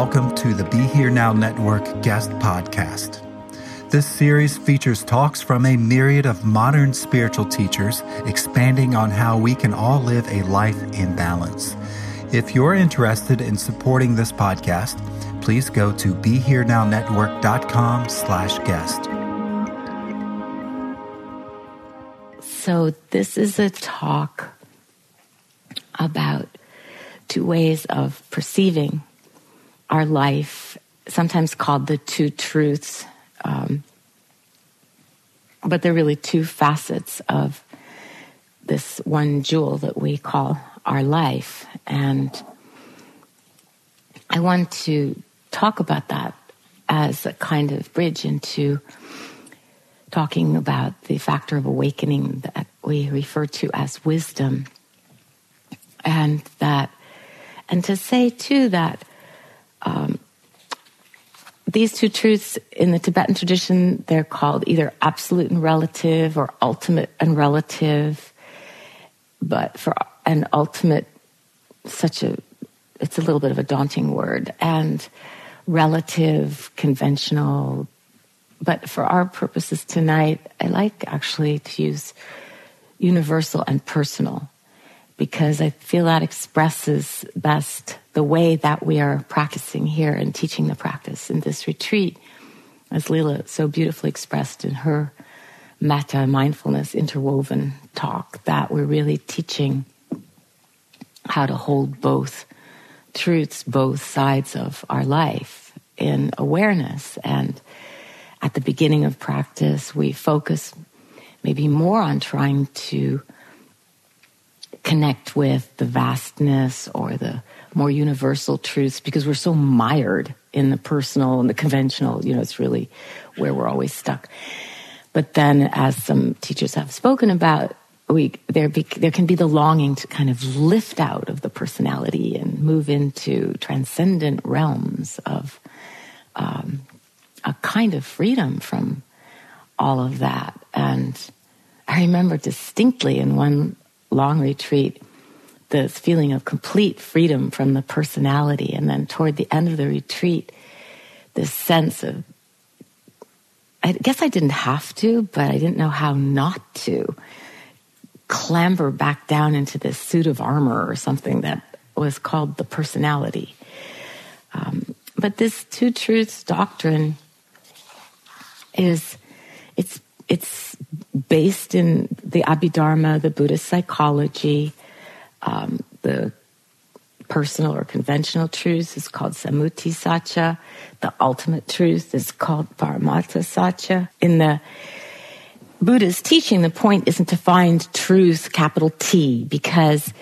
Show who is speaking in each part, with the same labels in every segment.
Speaker 1: Welcome to the Be Here Now Network guest podcast. This series features talks from a myriad of modern spiritual teachers expanding on how we can all live a life in balance. If you're interested in supporting this podcast, please go to BeHereNowNetwork.com slash guest.
Speaker 2: So this is a talk about two ways of perceiving our life, sometimes called the two truths. Um, but they're really two facets of this one jewel that we call our life. And I want to talk about that as a kind of bridge into talking about the factor of awakening that we refer to as wisdom. And that, and to say too that um, these two truths in the Tibetan tradition, they're called either absolute and relative or ultimate and relative. But for an ultimate, such a, it's a little bit of a daunting word. And relative, conventional. But for our purposes tonight, I like actually to use universal and personal because I feel that expresses best the way that we are practicing here and teaching the practice in this retreat, as Leela so beautifully expressed in her metta mindfulness interwoven talk, that we're really teaching how to hold both truths, both sides of our life in awareness. And at the beginning of practice, we focus maybe more on trying to connect with the vastness or the more universal truths because we're so mired in the personal and the conventional. You know, it's really where we're always stuck. But then, as some teachers have spoken about, we there be, there can be the longing to kind of lift out of the personality and move into transcendent realms of um, a kind of freedom from all of that. And I remember distinctly in one long retreat this feeling of complete freedom from the personality. And then toward the end of the retreat, this sense of, I guess I didn't have to, but I didn't know how not to clamber back down into this suit of armor or something that was called the personality. Um, but this two truths doctrine is it's it's based in the Abhidharma, the Buddhist psychology, um, the personal or conventional truths is called Sammuti Sacca. The ultimate truth is called Paramartha Sacca. In the Buddha's teaching, the point isn't to find truth, capital T, because,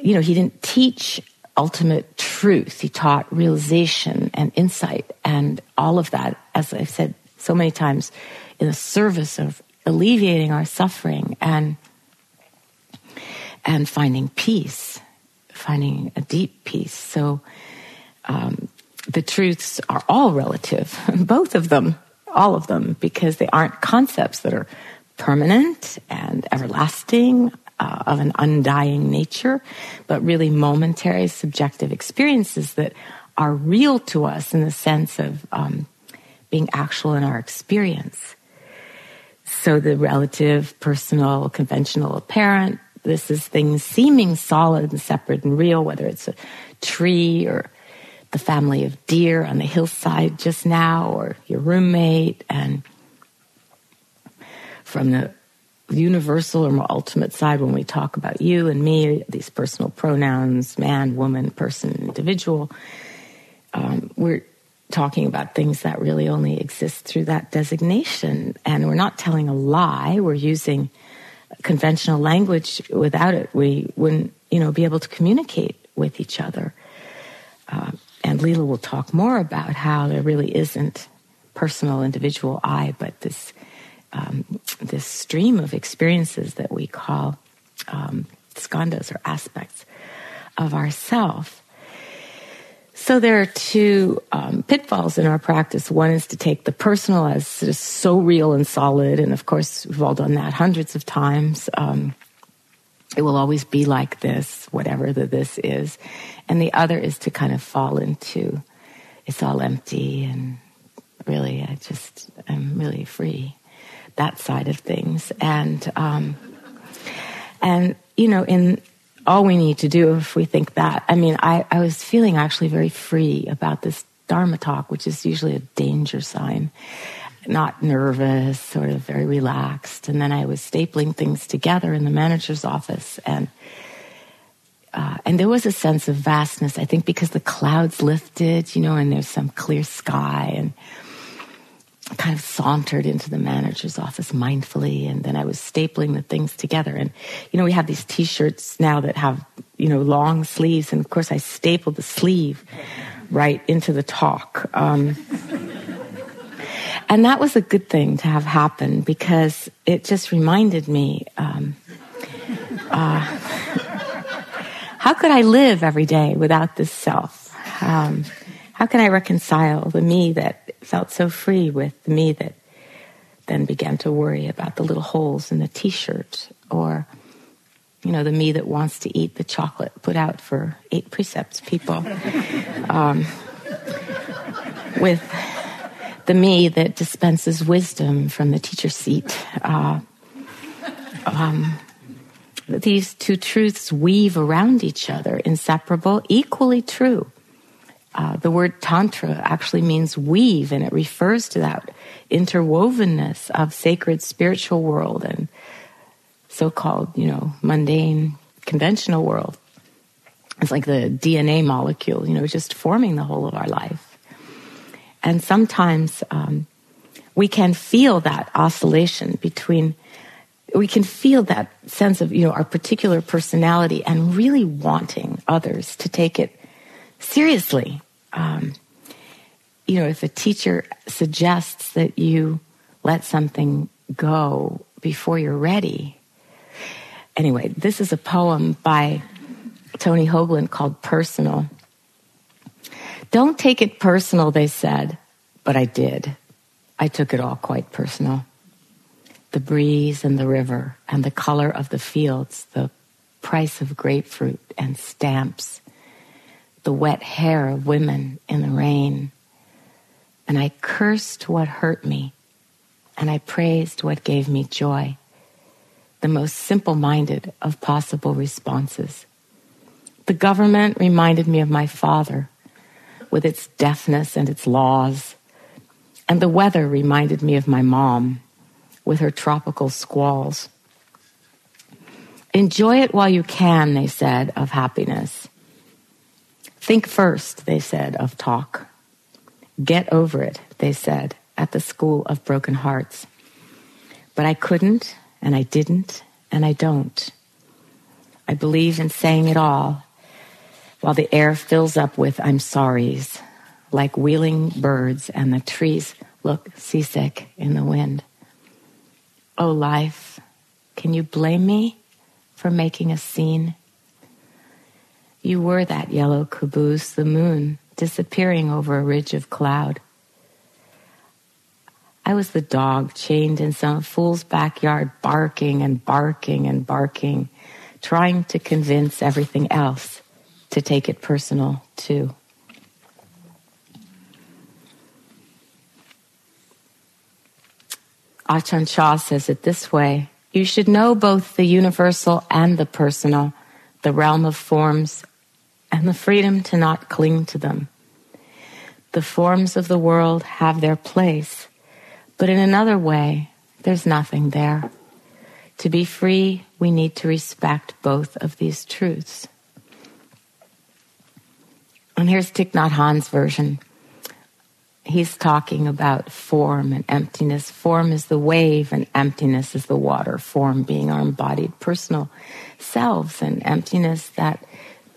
Speaker 2: you know, he didn't teach ultimate truth. He taught realization and insight and all of that, as I've said so many times, in the service of alleviating our suffering and and finding peace, finding a deep peace. So um, the truths are all relative, both of them, all of them, because they aren't concepts that are permanent and everlasting, uh, of an undying nature, but really momentary, subjective experiences that are real to us in the sense of um, being actual in our experience. So the relative, personal, conventional, apparent, this is things seeming solid and separate and real, whether it's a tree or the family of deer on the hillside just now, or your roommate, and from the universal or more ultimate side, when we talk about you and me, these personal pronouns, man, woman, person, individual, um, we're talking about things that really only exist through that designation. And we're not telling a lie, we're using conventional language. Without it, we wouldn't, you know, be able to communicate with each other. Uh, and Leela will talk more about how there really isn't personal, individual I, but this um, this stream of experiences that we call um, skandhas or aspects of ourself. So there are two um, pitfalls in our practice. One is to take the personal as so real and solid, and of course we've all done that hundreds of times. Um, it will always be like this, whatever the this is. And the other is to kind of fall into it's all empty and really I just I'm really free that side of things. And um, and you know, in all we need to do if we think that. I mean, I, I was feeling actually very free about this Dharma talk, which is usually a danger sign. Not nervous, sort of very relaxed. And then I was stapling things together in the manager's office and uh, and there was a sense of vastness, I think, because the clouds lifted, you know, and there's some clear sky, and kind of sauntered into the manager's office mindfully and then I was stapling the things together. And you know we have these t-shirts now that have you know long sleeves and of course I stapled the sleeve right into the talk um, and that was a good thing to have happen because it just reminded me um, uh, how could I live every day without this self? Um, how can I reconcile the me that felt so free with the me that then began to worry about the little holes in the t-shirt or you know the me that wants to eat the chocolate put out for eight precepts people? Um, with the me that dispenses wisdom from the teacher seat uh, um, these two truths weave around each other inseparable equally true uh, the word tantra actually means weave, and it refers to that interwovenness of sacred spiritual world and so-called, you know, mundane, conventional world. It's like the DNA molecule, you know, just forming the whole of our life. And sometimes um, we can feel that oscillation between, we can feel that sense of, you know, our particular personality and really wanting others to take it seriously. Um, you know, if a teacher suggests that you let something go before you're ready. Anyway, this is a poem by Tony Hoagland called Personal. Don't take it personal, they said, but I did. I took it all quite personal. The breeze and the river and the color of the fields, the price of grapefruit and stamps, the wet hair of women in the rain. And I cursed what hurt me, and I praised what gave me joy, the most simple minded of possible responses. The government reminded me of my father with its deafness and its laws, and the weather reminded me of my mom with her tropical squalls. Enjoy it while you can, they said, of happiness Think first, they said, of talk. Get over it, they said, at the School of Broken Hearts. But I couldn't, and I didn't, and I don't. I believe in saying it all while the air fills up with I'm sorries, like wheeling birds and the trees look seasick in the wind. Oh, life, can you blame me for making a scene? You were that yellow caboose, the moon, disappearing over a ridge of cloud. I was the dog chained in some fool's backyard, barking and barking and barking, trying to convince everything else to take it personal too. Ajahn Chah says it this way You should know both the universal and the personal, the realm of forms, and the freedom to not cling to them. The forms of the world have their place, but in another way, there's nothing there. To be free, we need to respect both of these truths. And here's Thich Nhat Hanh's version he's talking about form and emptiness. Form is the wave, and emptiness is the water. Form being our embodied personal selves, and emptiness, that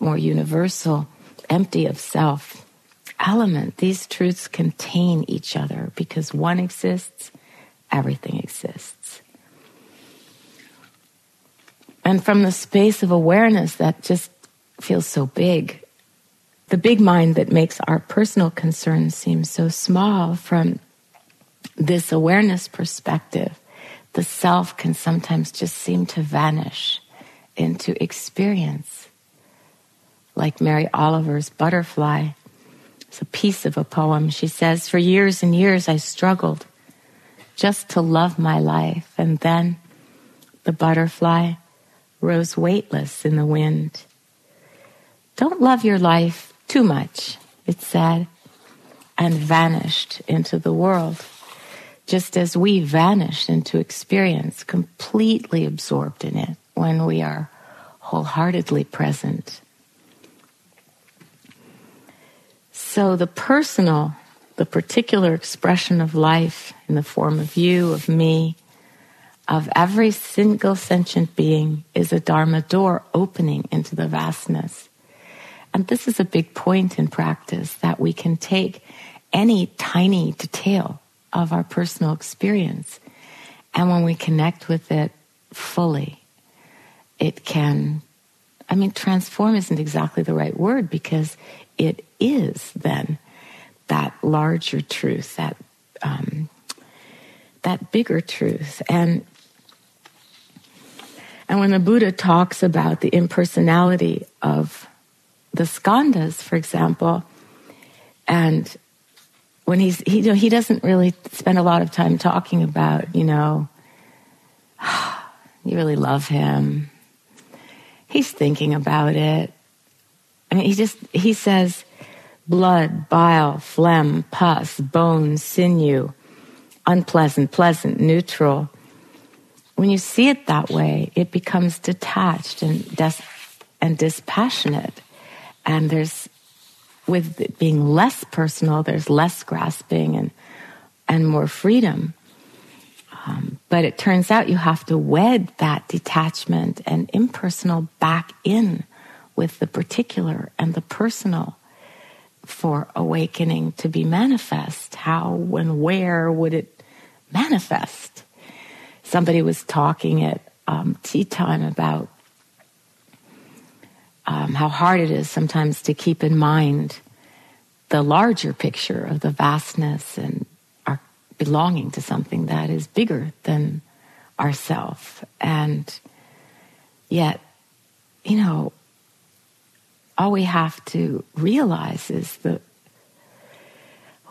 Speaker 2: more universal, empty of self element. These truths contain each other because one exists, everything exists. And from the space of awareness that just feels so big, the big mind that makes our personal concerns seem so small from this awareness perspective, the self can sometimes just seem to vanish into experience. Like Mary Oliver's butterfly. It's a piece of a poem. She says, For years and years I struggled just to love my life, and then the butterfly rose weightless in the wind. Don't love your life too much, it said, and vanished into the world, just as we vanish into experience, completely absorbed in it when we are wholeheartedly present. So the personal, the particular expression of life in the form of you, of me, of every single sentient being is a Dharma door opening into the vastness. And this is a big point in practice that we can take any tiny detail of our personal experience. And when we connect with it fully, it can, I mean, transform isn't exactly the right word because it is then that larger truth, that, um, that bigger truth. And and when the Buddha talks about the impersonality of the skandhas, for example, and when he's he you know, he doesn't really spend a lot of time talking about you know you really love him. He's thinking about it. I mean, he just he says blood, bile, phlegm, pus, bone, sinew, unpleasant, pleasant, neutral. When you see it that way, it becomes detached and des- and dispassionate. And there's, with it being less personal, there's less grasping and, and more freedom. Um, but it turns out you have to wed that detachment and impersonal back in with the particular and the personal for awakening to be manifest. How and where would it manifest? Somebody was talking at um, tea time about um, how hard it is sometimes to keep in mind the larger picture of the vastness and our belonging to something that is bigger than ourself. And yet, you know, all we have to realize is that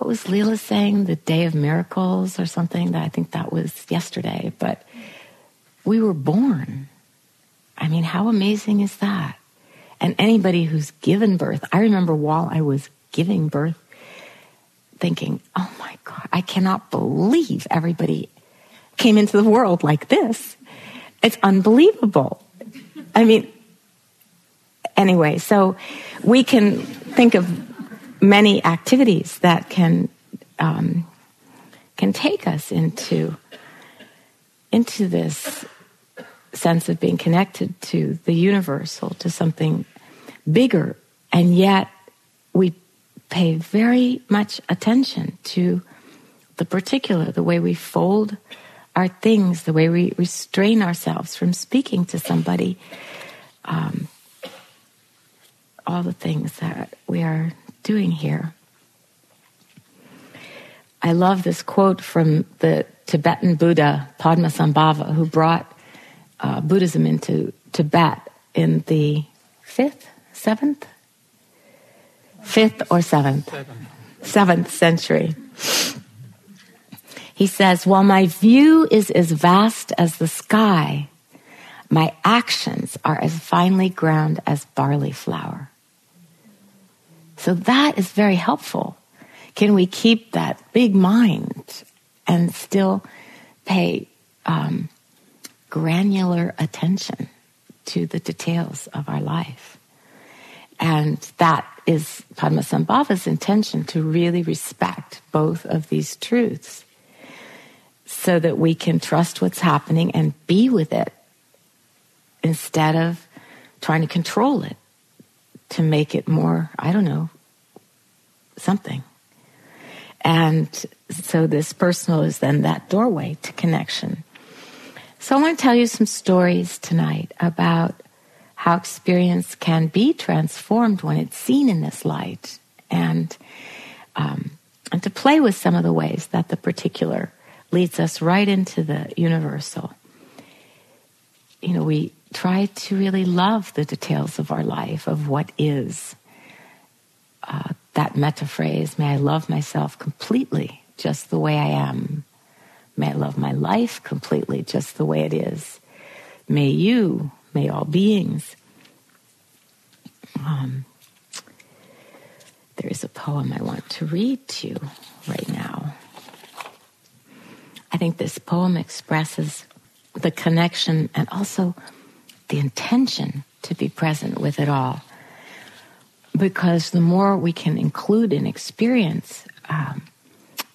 Speaker 2: what was Leela saying? The day of miracles or something? I think that was yesterday. But we were born. I mean, how amazing is that? And anybody who's given birth, I remember while I was giving birth, thinking, oh my God, I cannot believe everybody came into the world like this. It's unbelievable. I mean, anyway, so we can think of many activities that can um, can take us into into this sense of being connected to the universal, to something bigger, and yet we pay very much attention to the particular, the way we fold our things, the way we restrain ourselves from speaking to somebody, um, all the things that we are doing here. I love this quote from the Tibetan Buddha Padmasambhava, who brought uh, Buddhism into Tibet in the fifth, seventh, fifth or seventh, seventh century. He says, While my view is as vast as the sky, my actions are as finely ground as barley flour. So that is very helpful. Can we keep that big mind and still pay um, granular attention to the details of our life? And that is Padmasambhava's intention to really respect both of these truths so that we can trust what's happening and be with it instead of trying to control it to make it more, I don't know, something. And so this personal is then that doorway to connection. So I want to tell you some stories tonight about how experience can be transformed when it's seen in this light and um, and to play with some of the ways that the particular leads us right into the universal. You know, we try to really love the details of our life, of what is. Uh, that metta phrase, may I love myself completely, just the way I am. May I love my life completely, just the way it is. May you, may all beings. Um, there is a poem I want to read to you right now. I think this poem expresses the connection and also the intention to be present with it all. Because the more we can include in experience, um,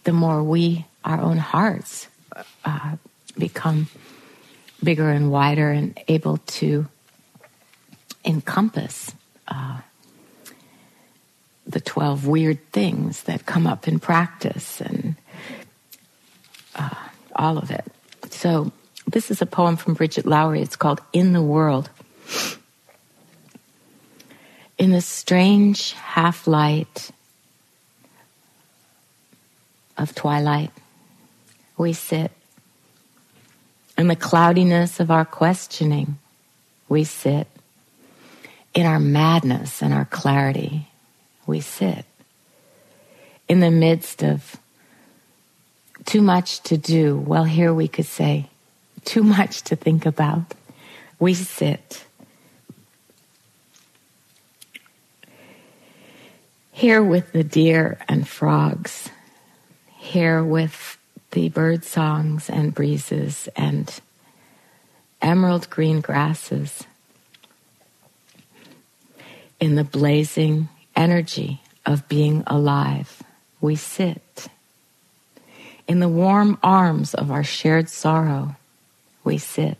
Speaker 2: the more we, our own hearts, uh, become bigger and wider and able to encompass uh, the 12 weird things that come up in practice and uh, all of it. So, this is a poem from Bridget Lowry. It's called In the World. In the strange half light of twilight, we sit. In the cloudiness of our questioning, we sit. In our madness and our clarity, we sit. In the midst of too much to do. Well, here we could say, too much to think about. We sit. Here with the deer and frogs, here with the bird songs and breezes and emerald green grasses, in the blazing energy of being alive, we sit. In the warm arms of our shared sorrow, we sit.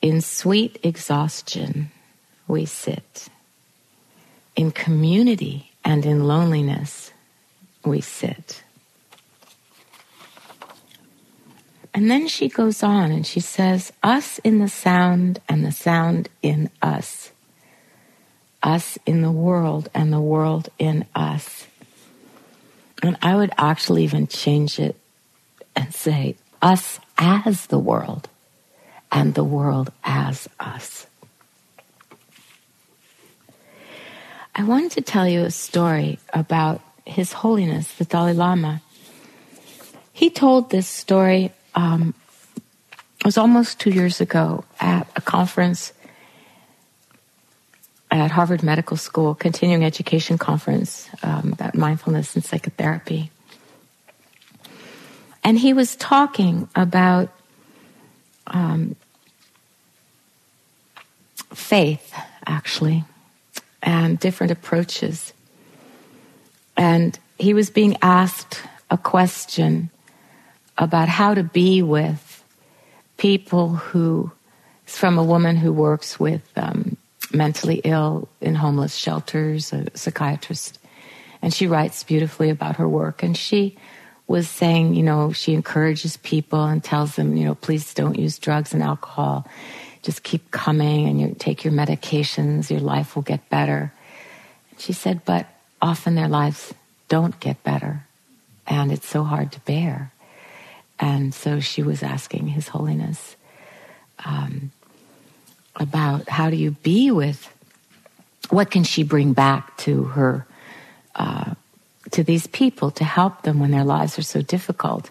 Speaker 2: In sweet exhaustion, we sit. In community and in loneliness, we sit. And then she goes on and she says, Us in the sound and the sound in us. Us in the world and the world in us. And I would actually even change it and say, us as the world and the world as us. I wanted to tell you a story about His Holiness, the Dalai Lama. He told this story, um, it was almost two years ago at a conference at Harvard Medical School, continuing education conference um, about mindfulness and psychotherapy. And he was talking about um, faith actually, and different approaches. And he was being asked a question about how to be with people who, from a woman who works with um, mentally ill in homeless shelters, a psychiatrist. And she writes beautifully about her work. And she was saying, you know, she encourages people and tells them, you know, please don't use drugs and alcohol. Just keep coming and you take your medications, your life will get better. She said, but often their lives don't get better. And it's so hard to bear. And so she was asking His Holiness um, about how do you be with, what can she bring back to her, uh, to these people to help them when their lives are so difficult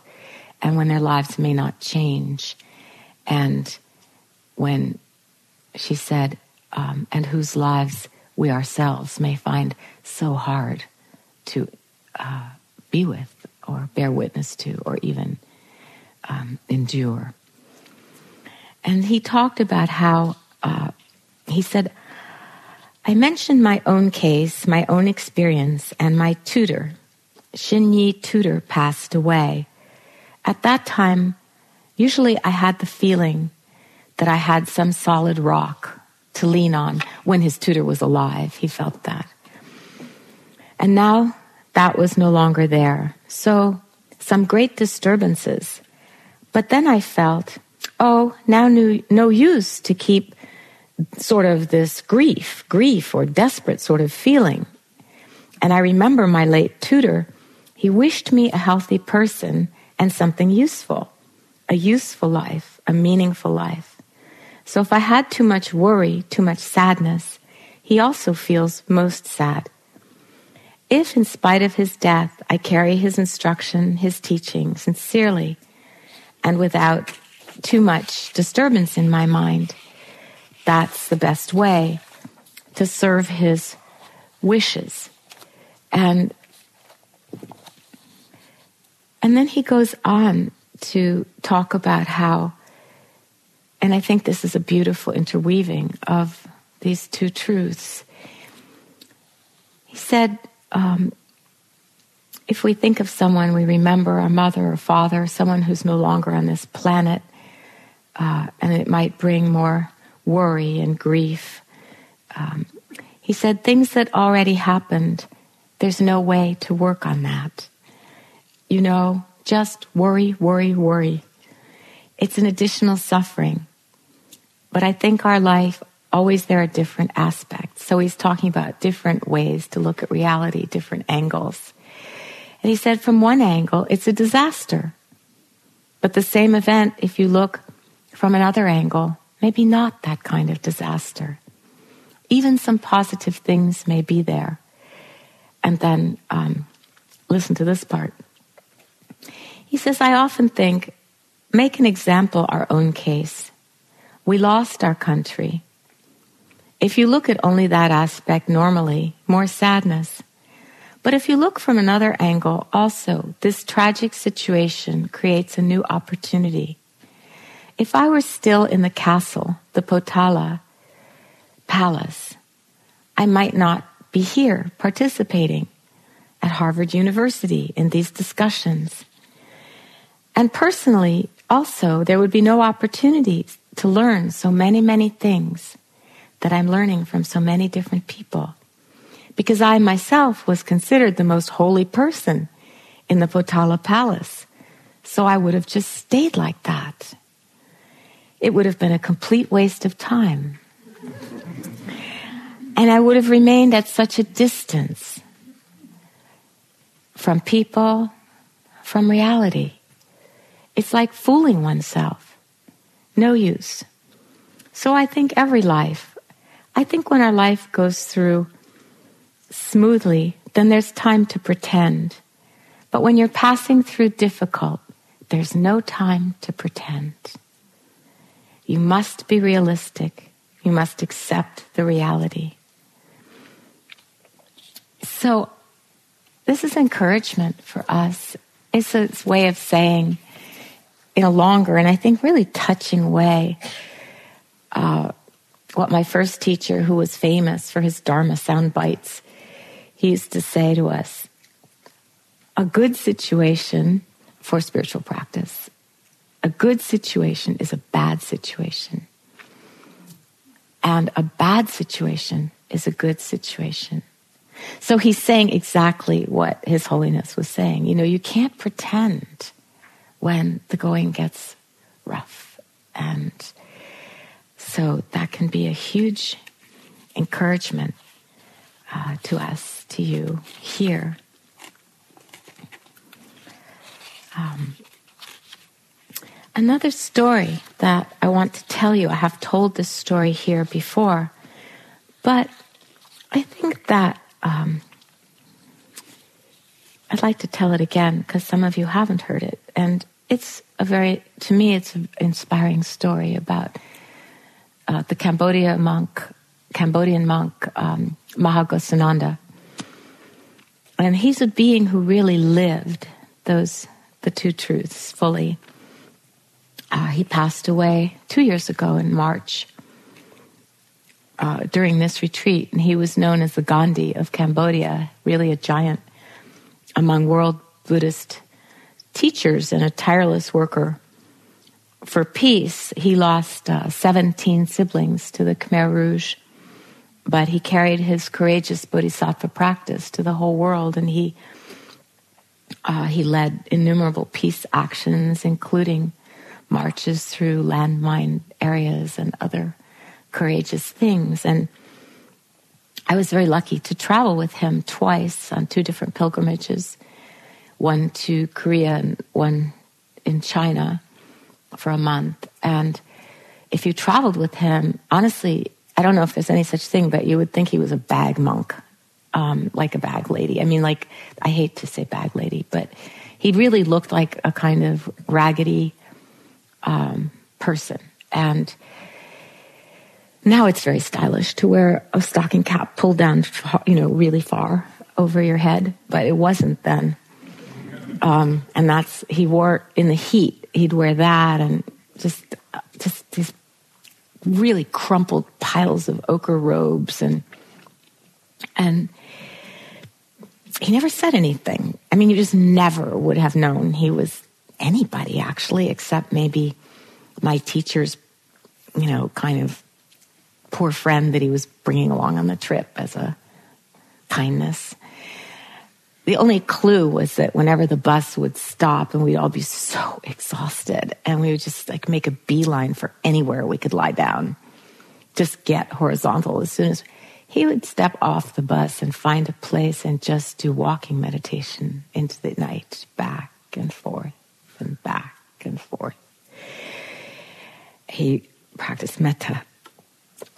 Speaker 2: and when their lives may not change. And when she said, um, and whose lives we ourselves may find so hard to uh, be with or bear witness to or even um, endure. And he talked about how uh, he said, I mentioned my own case, my own experience, and my tutor, Shinyi tutor, passed away. At that time, usually I had the feeling that I had some solid rock to lean on when his tutor was alive. He felt that. And now that was no longer there. So some great disturbances. But then I felt, oh, now no, no use to keep sort of this grief, grief or desperate sort of feeling. And I remember my late tutor, he wished me a healthy person and something useful, a useful life, a meaningful life. So if I had too much worry, too much sadness, he also feels most sad. If, in spite of his death, I carry his instruction, his teaching sincerely and without too much disturbance in my mind, that's the best way to serve his wishes. And and then he goes on to talk about how, and I think this is a beautiful interweaving of these two truths. He said, um, if we think of someone, we remember our mother or father, someone who's no longer on this planet, uh, and it might bring more worry and grief. Um, he said, things that already happened, there's no way to work on that. You know, just worry, worry, worry. It's an additional suffering. But I think our life, always there are different aspects. So he's talking about different ways to look at reality, different angles. And he said, from one angle, it's a disaster. But the same event, if you look from another angle, maybe not that kind of disaster. Even some positive things may be there. And then um, listen to this part. He says, I often think, make an example our own case. We lost our country. If you look at only that aspect normally, more sadness. But if you look from another angle, also, this tragic situation creates a new opportunity. If I were still in the castle, the Potala Palace, I might not be here participating at Harvard University in these discussions. And personally, also, there would be no opportunity to learn so many, many things that I'm learning from so many different people. Because I myself was considered the most holy person in the Potala Palace. So I would have just stayed like that it would have been a complete waste of time. And I would have remained at such a distance from people, from reality. It's like fooling oneself. No use. So I think every life, I think when our life goes through smoothly, then there's time to pretend. But when you're passing through difficult, there's no time to pretend. You must be realistic. You must accept the reality. So, this is encouragement for us. It's a way of saying, in a longer and I think really touching way, uh, what my first teacher, who was famous for his Dharma sound bites, he used to say to us a good situation for spiritual practice, a good situation is a bad situation. And a bad situation is a good situation. So he's saying exactly what His Holiness was saying. You know, you can't pretend when the going gets rough. And so that can be a huge encouragement uh, to us, to you here. Um, another story that I want to tell you, I have told this story here before, but I think that um, I'd like to tell it again because some of you haven't heard it. And it's a very, to me, it's an inspiring story about uh, the Cambodia monk, Cambodian monk um, Maha Ghosananda. And he's a being who really lived those, the two truths fully. Uh, he passed away two years ago in March uh, during this retreat, and he was known as the Gandhi of Cambodia, really a giant among world Buddhist teachers and a tireless worker for peace. He lost uh, 17 siblings to the Khmer Rouge, but he carried his courageous bodhisattva practice to the whole world, and he uh, he led innumerable peace actions, including marches through landmine areas and other courageous things. And I was very lucky to travel with him twice on two different pilgrimages one to Korea and one in China for a month. And if you traveled with him, honestly, I don't know if there's any such thing, but you would think he was a bag monk, um, like a bag lady. I mean, like, I hate to say bag lady, but he really looked like a kind of raggedy um, person. And now it's very stylish to wear a stocking cap pulled down, you know, really far over your head, but it wasn't then. Um, and that's he wore in the heat. He'd wear that and just just these really crumpled piles of ochre robes and and he never said anything. I mean, you just never would have known he was anybody actually, except maybe my teacher's, you know, kind of poor friend that he was bringing along on the trip as a kindness. The only clue was that whenever the bus would stop and we'd all be so exhausted and we would just like make a beeline for anywhere we could lie down, just get horizontal as soon as he would step off the bus and find a place and just do walking meditation into the night, back and forth and back and forth. He practiced metta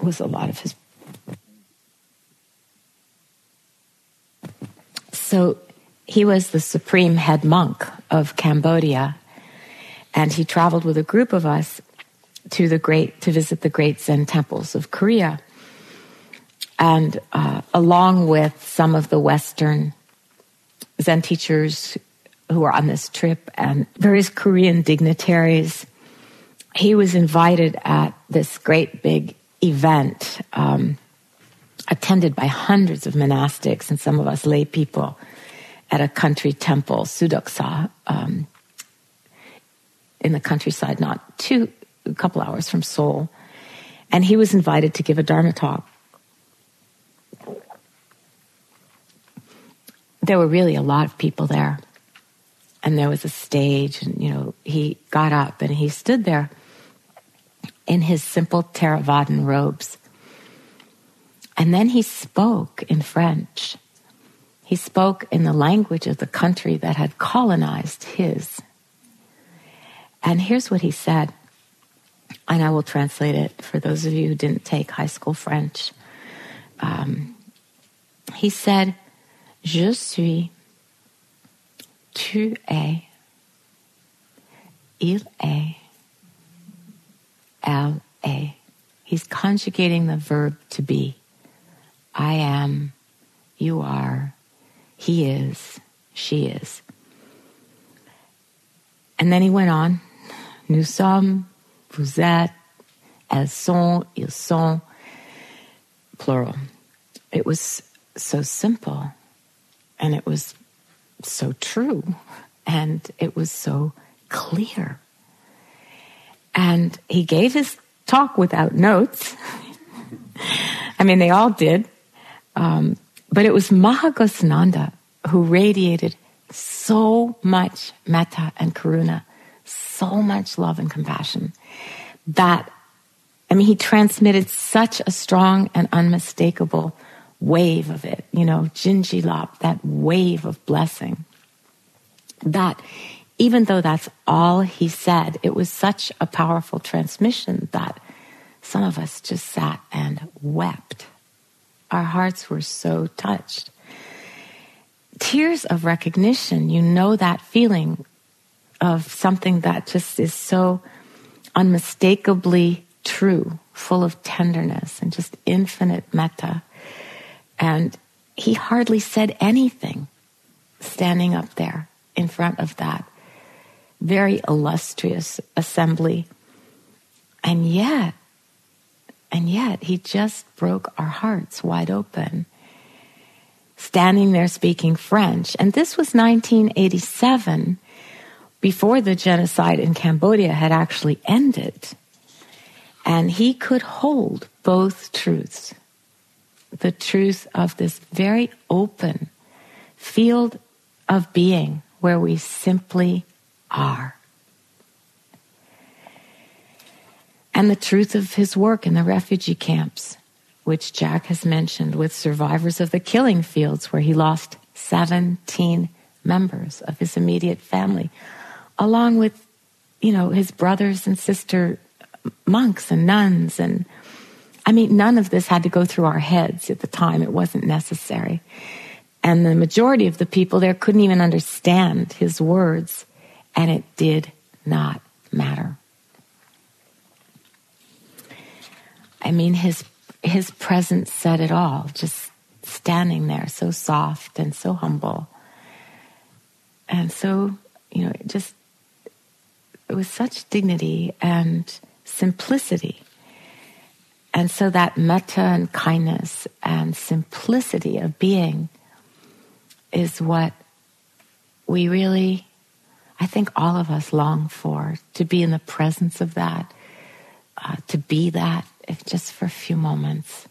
Speaker 2: was a lot of his. So he was the supreme head monk of Cambodia, and he traveled with a group of us to the great to visit the great Zen temples of Korea, and uh, along with some of the Western Zen teachers who were on this trip and various Korean dignitaries, he was invited at this great big event um, attended by hundreds of monastics and some of us lay people at a country temple, Sudeoksa, um, in the countryside, not too, a couple hours from Seoul. And he was invited to give a Dharma talk. There were really a lot of people there. And there was a stage, and, you know, he got up and he stood there in his simple Theravadan robes. And then he spoke in French. He spoke in the language of the country that had colonized his. And here's what he said, and I will translate it for those of you who didn't take high school French. Um, he said, Je suis, tu es, il est, L A. He's conjugating the verb to be. I am, you are, he is, she is. And then he went on, nous sommes, vous êtes, elles sont, ils sont. plural. It was so simple and it was so true and it was so clear. And he gave his talk without notes. I mean, they all did. Um, but it was Maha Ghosananda who radiated so much metta and karuna, so much love and compassion that, I mean, he transmitted such a strong and unmistakable wave of it, you know, Jinji Lap, that wave of blessing. That even though that's all he said, it was such a powerful transmission that some of us just sat and wept. Our hearts were so touched. Tears of recognition, you know that feeling of something that just is so unmistakably true, full of tenderness and just infinite metta. And he hardly said anything standing up there in front of that very illustrious assembly. And yet, and yet, he just broke our hearts wide open. Standing there speaking French. And this was 1987, before the genocide in Cambodia had actually ended. And he could hold both truths the truth of this very open field of being where we simply are. And the truth of his work in the refugee camps, which Jack has mentioned with survivors of the killing fields, where he lost 17 members of his immediate family, along with, you know, his brothers and sister monks and nuns and I mean, none of this had to go through our heads at the time. It wasn't necessary. And the majority of the people there couldn't even understand his words, and it did not matter. I mean, his, his presence said it all, just standing there, so soft and so humble. And so, you know, it just, it was such dignity and simplicity and so that metta and kindness and simplicity of being is what we really, I think all of us long for, to be in the presence of that, uh, to be that, if just for a few moments.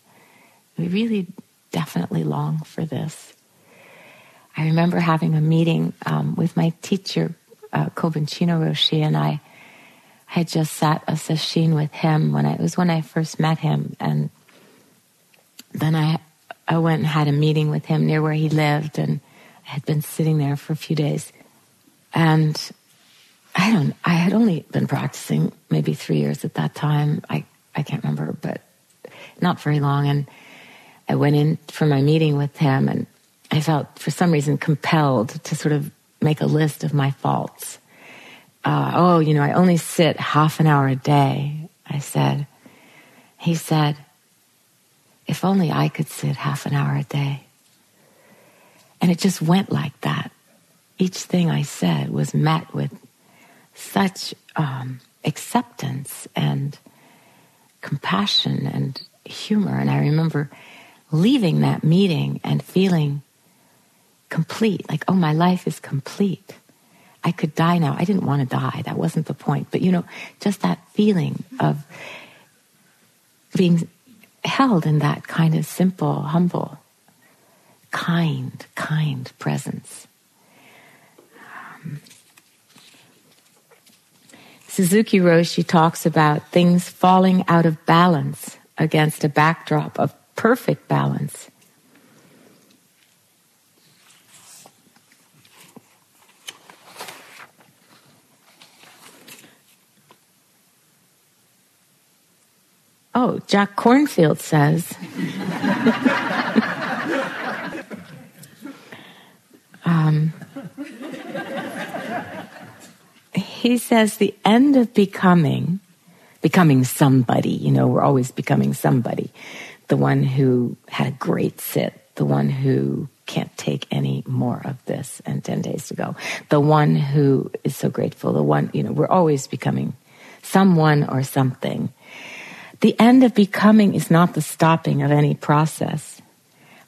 Speaker 2: We really definitely long for this. I remember having a meeting um, with my teacher, uh, Kobun Chino Roshi, and I had just sat a sesshin with him when I, it was when I first met him. And then I, I went and had a meeting with him near where he lived and I had been sitting there for a few days. And I don't, I had only been practicing maybe three years at that time. I, I can't remember, but not very long. And I went in for my meeting with him and I felt for some reason compelled to sort of make a list of my faults uh, oh, you know, I only sit half an hour a day. I said, he said, if only I could sit half an hour a day. And it just went like that. Each thing I said was met with such um, acceptance and compassion and humor. And I remember leaving that meeting and feeling complete, like, oh, my life is complete. I could die now. I didn't want to die. That wasn't the point. But you know, just that feeling of being held in that kind of simple, humble, kind, kind presence. Um, Suzuki Roshi talks about things falling out of balance against a backdrop of perfect balance. Oh, Jack Kornfield says. um, he says the end of becoming, becoming somebody, you know, we're always becoming somebody. The one who had a great sit, the one who can't take any more of this and 10 days to go, the one who is so grateful, the one, you know, we're always becoming someone or something. The end of becoming is not the stopping of any process,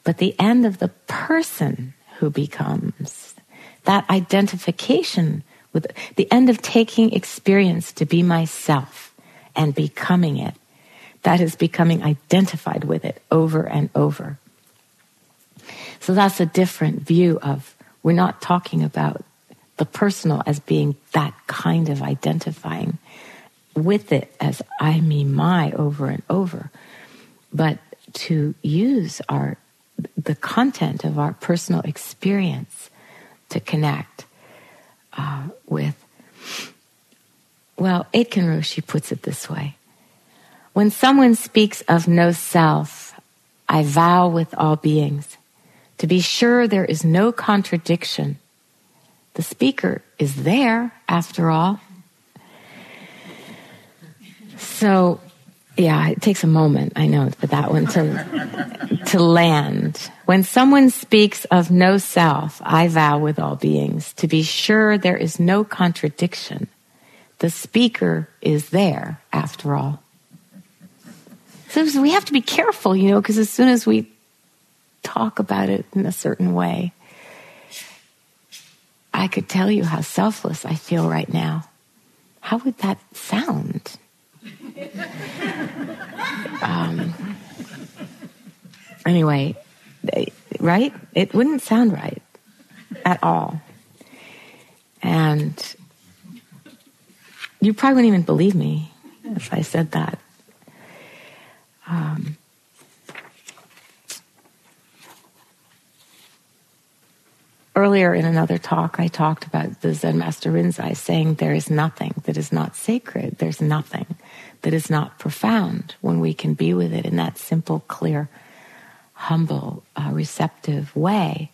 Speaker 2: but the end of the person who becomes. That identification with the end of taking experience to be myself and becoming it. That is becoming identified with it over and over. So that's a different view of, we're not talking about the personal as being that kind of identifying with it as I, me, my over and over, but to use our the content of our personal experience to connect uh, with. Well, Aitken Roshi puts it this way When someone speaks of no self, I vow with all beings to be sure there is no contradiction. The speaker is there, after all. So, yeah, it takes a moment, I know, for that one to, to land. When someone speaks of no self, I vow with all beings to be sure there is no contradiction. The speaker is there, after all. So we have to be careful, you know, because as soon as we talk about it in a certain way, I could tell you how selfless I feel right now. How would that sound? Um, anyway, right? It wouldn't sound right at all. And you probably wouldn't even believe me if I said that. Um, earlier in another talk, I talked about the Zen Master Rinzai saying there is nothing that is not sacred. There's nothing that is not profound when we can be with it in that simple, clear, humble, uh, receptive way.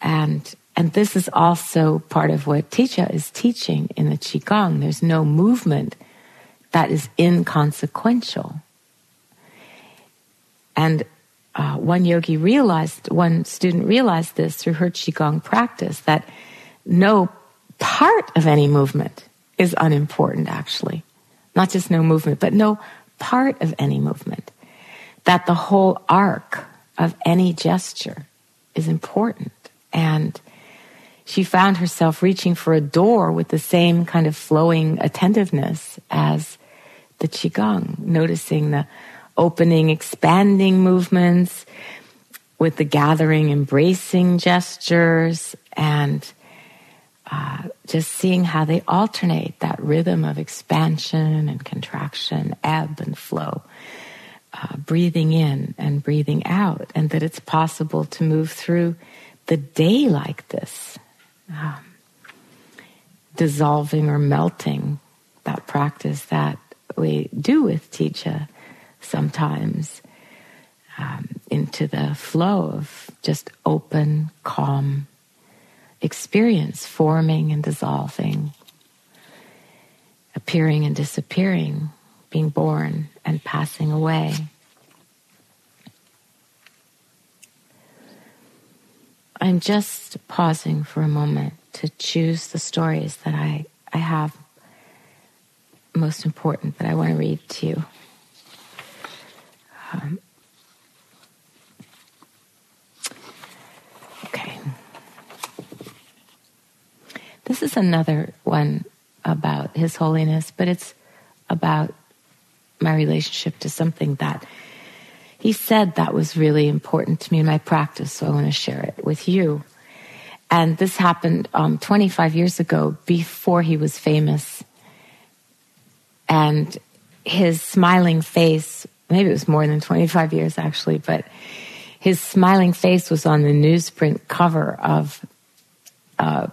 Speaker 2: And and this is also part of what Teja is teaching in the Qigong. There's no movement that is inconsequential. And uh, one yogi realized, one student realized this through her Qigong practice that no part of any movement is unimportant, actually. Not just no movement, but no part of any movement. That the whole arc of any gesture is important. And she found herself reaching for a door with the same kind of flowing attentiveness as the Qigong, noticing the opening, expanding movements with the gathering, embracing gestures, and uh, just seeing how they alternate that rhythm of expansion and contraction, ebb and flow, uh, breathing in and breathing out, and that it's possible to move through the day like this, um, dissolving or melting that practice that we do with Teja sometimes um, into the flow of just open, calm experience, forming and dissolving, appearing and disappearing, being born and passing away. I'm just pausing for a moment to choose the stories that I, I have most important that I want to read to you. Um, This is another one about His Holiness, but it's about my relationship to something that he said that was really important to me in my practice, so I want to share it with you. And this happened um, 25 years ago before he was famous. And his smiling face maybe it was more than 25 years actually, but his smiling face was on the newsprint cover of a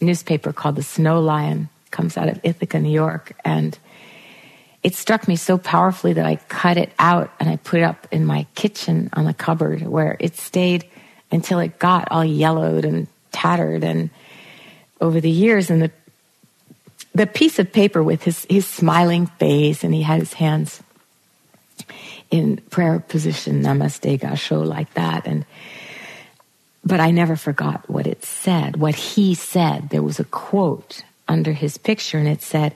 Speaker 2: newspaper called the Snow Lion, comes out of Ithaca, New York, and it struck me so powerfully that I cut it out and I put it up in my kitchen on the cupboard where it stayed until it got all yellowed and tattered and over the years and the the piece of paper with his his smiling face and he had his hands in prayer position, namaste gassho, like that. And but I never forgot what it said, what he said. There was a quote under his picture, and it said,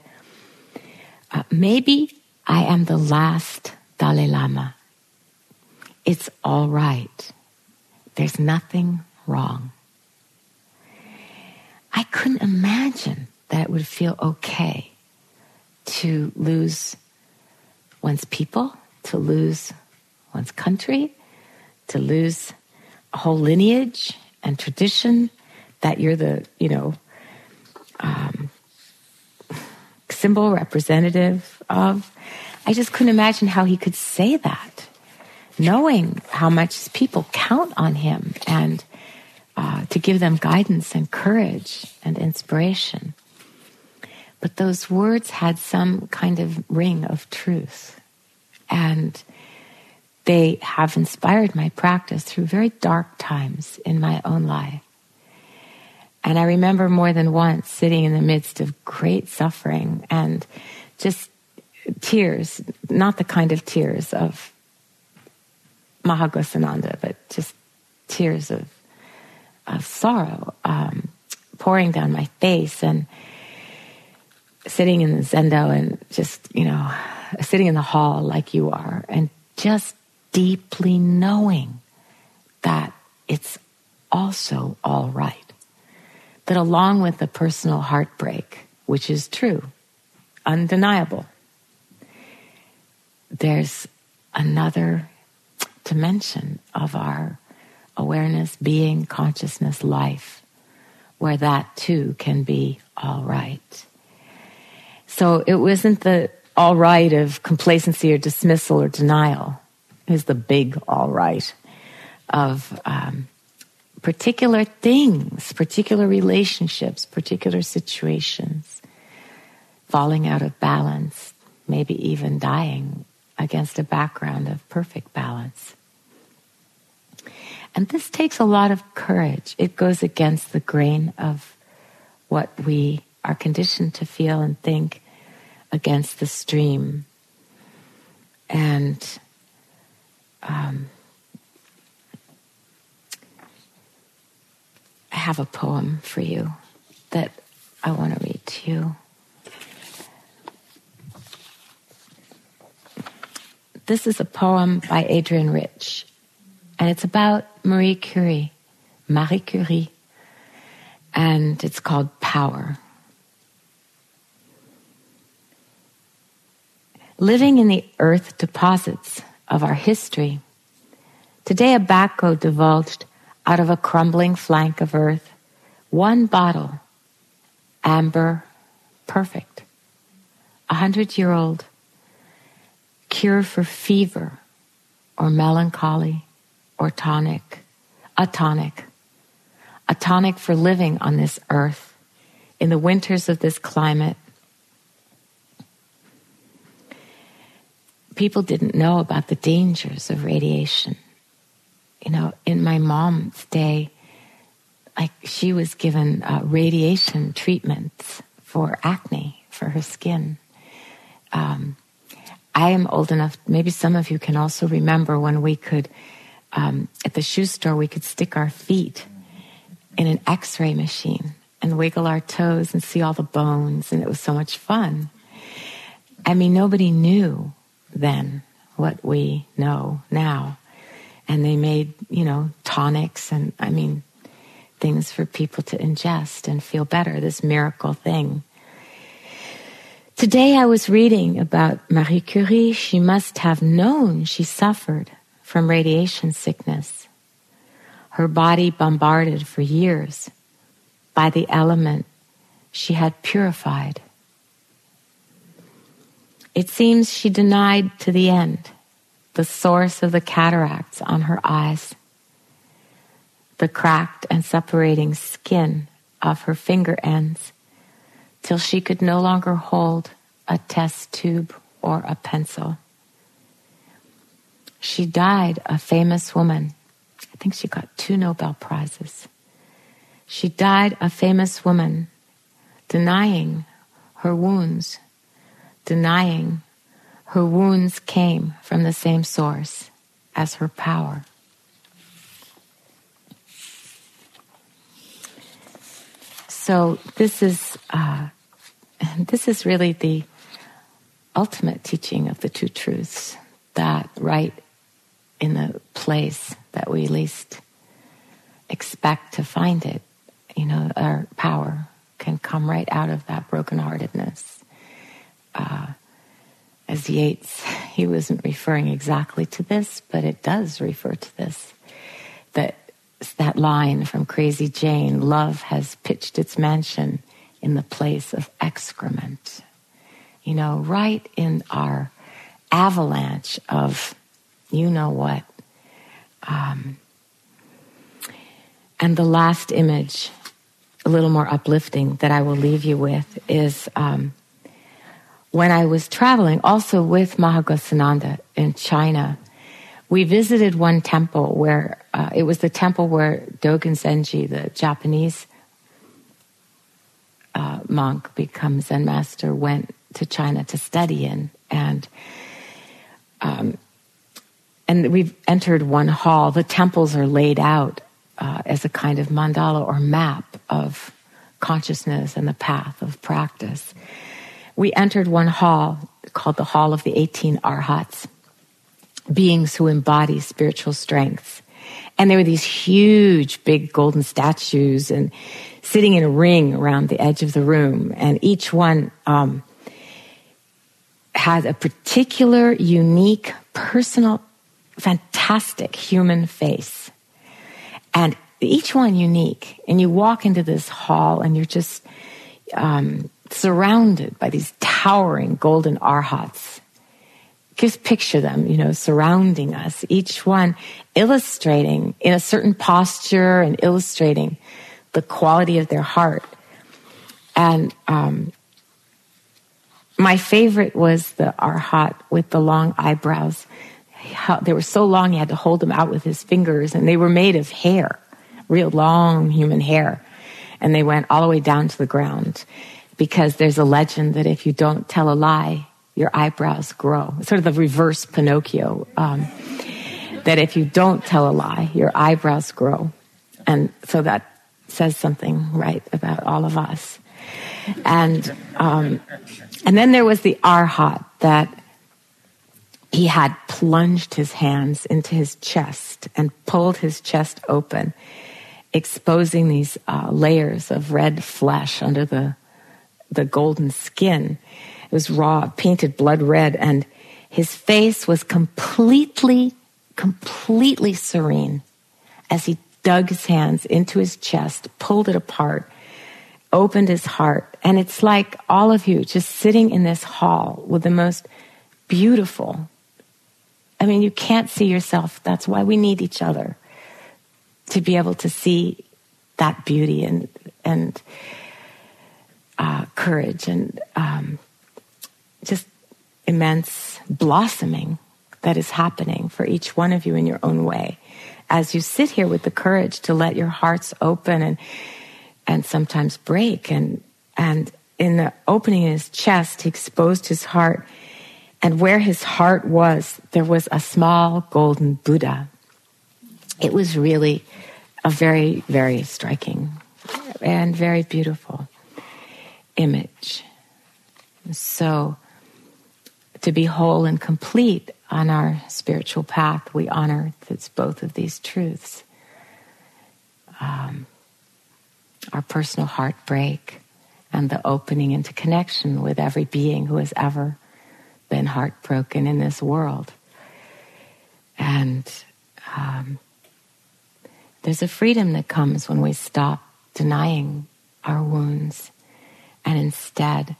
Speaker 2: uh, "Maybe I am the last Dalai Lama. It's all right. There's nothing wrong. I couldn't imagine that it would feel okay to lose one's people, to lose one's country, to lose whole lineage and tradition that you're the, you know, um, symbol representative of. I just couldn't imagine how he could say that, knowing how much people count on him and uh, to give them guidance and courage and inspiration. But those words had some kind of ring of truth. And they have inspired my practice through very dark times in my own life. And I remember more than once sitting in the midst of great suffering and just tears, not the kind of tears of Maha Ghosananda, but just tears of, of sorrow um, pouring down my face and sitting in the zendo and just, you know, sitting in the hall like you are and just deeply knowing that it's also all right. That along with the personal heartbreak, which is true, undeniable, there's another dimension of our awareness, being, consciousness, life, where that too can be all right. So it wasn't the all right of complacency or dismissal or denial. Was the big all right of um, particular things, particular relationships, particular situations, falling out of balance, maybe even dying against a background of perfect balance. And this takes a lot of courage. It goes against the grain of what we are conditioned to feel and think against the stream. And um, I have a poem for you that I want to read to you. This is a poem by Adrienne Rich, and it's about Marie Curie, Marie Curie, and it's called Power. Living in the earth deposits of our history, today a backhoe divulged out of a crumbling flank of earth. One bottle, amber, perfect, a hundred year old cure for fever or melancholy or tonic, a tonic, a tonic for living on this earth in the winters of this climate. People didn't know about the dangers of radiation. You know, in my mom's day, like she was given uh, radiation treatments for acne for her skin. Um, I am old enough, maybe some of you can also remember when we could, um, at the shoe store, we could stick our feet in an x ray machine and wiggle our toes and see all the bones, and it was so much fun. I mean, nobody knew then what we know now. And they made, you know, tonics and, I mean, things for people to ingest and feel better, this miracle thing. Today I was reading about Marie Curie. She must have known she suffered from radiation sickness. Her body bombarded for years by the element she had purified. It seems she denied to the end the source of the cataracts on her eyes, the cracked and separating skin of her finger ends till she could no longer hold a test tube or a pencil. She died a famous woman. I think she got two Nobel Prizes. She died a famous woman, denying her wounds, denying her wounds came from the same source as her power. So this is uh, this is really the ultimate teaching of the two truths that right in the place that we least expect to find it, you know, our power can come right out of that brokenheartedness. Uh, as Yeats, he wasn't referring exactly to this, but it does refer to this. That that line from Crazy Jane, love has pitched its mansion in the place of excrement. You know, right in our avalanche of you know what. Um, and the last image, a little more uplifting, that I will leave you with is um, when I was traveling, also with Maha Ghosananda in China. We visited one temple where uh, it was the temple where Dogen Zenji, the Japanese uh, monk, become Zen master, went to China to study in, and um, and we've entered one hall. The temples are laid out uh, as a kind of mandala or map of consciousness and the path of practice. We entered one hall called the Hall of the 18 Arhats, beings who embody spiritual strengths. And there were these huge, big golden statues and sitting in a ring around the edge of the room. And each one um, a particular, unique, personal, fantastic human face. And each one unique. And you walk into this hall and you're just um, surrounded by these towering golden arhats. Just picture them, you know, surrounding us, each one illustrating in a certain posture and illustrating the quality of their heart. And um, my favorite was the arhat with the long eyebrows. They were so long, he had to hold them out with his fingers, and they were made of hair, real long human hair. And they went all the way down to the ground because there's a legend that if you don't tell a lie, your eyebrows grow. Sort of the reverse Pinocchio. Um, that if you don't tell a lie, your eyebrows grow. And so that says something right about all of us. And um, and then there was the arhat that he had plunged his hands into his chest and pulled his chest open, exposing these uh, layers of red flesh under the the golden skin. It was raw, painted blood red, and his face was completely, completely serene as he dug his hands into his chest, pulled it apart, opened his heart. And it's like all of you just sitting in this hall with the most beautiful. I mean, you can't see yourself. That's why we need each other to be able to see that beauty and, and, uh, courage and um, just immense blossoming that is happening for each one of you in your own way as you sit here with the courage to let your hearts open and and sometimes break. And, and in the opening in his chest, he exposed his heart. And where his heart was, there was a small golden Buddha. It was really a very, very striking and very beautiful image. So, to be whole and complete on our spiritual path, we honor that's both of these truths. Um, our personal heartbreak, and the opening into connection with every being who has ever been heartbroken in this world. And um, there's a freedom that comes when we stop denying our wounds and instead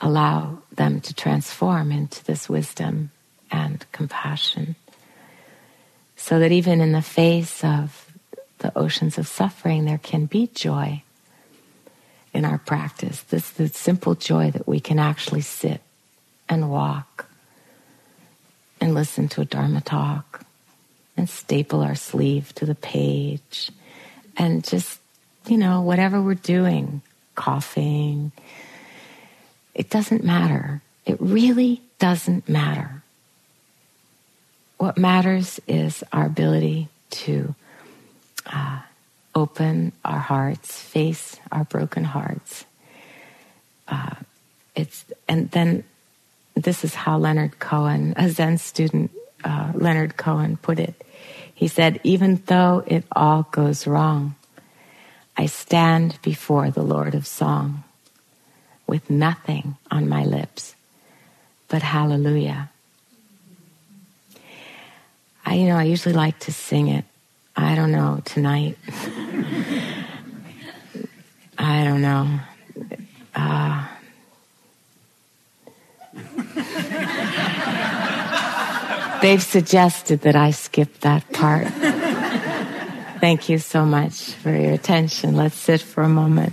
Speaker 2: allow them to transform into this wisdom and compassion. So that even in the face of the oceans of suffering, there can be joy in our practice. This the simple joy that we can actually sit and walk and listen to a Dharma talk and staple our sleeve to the page and just, you know, whatever we're doing, coughing, it doesn't matter. It really doesn't matter. What matters is our ability to uh, open our hearts, face our broken hearts. Uh, it's and then this is how Leonard Cohen, a Zen student, uh, Leonard Cohen, put it. He said, Even though it all goes wrong, I stand before the Lord of Song with nothing on my lips but hallelujah. I, you know, I usually like to sing it. I don't know, tonight. I don't know. Uh, they've suggested that I skip that part. Thank you so much for your attention. Let's sit for a moment.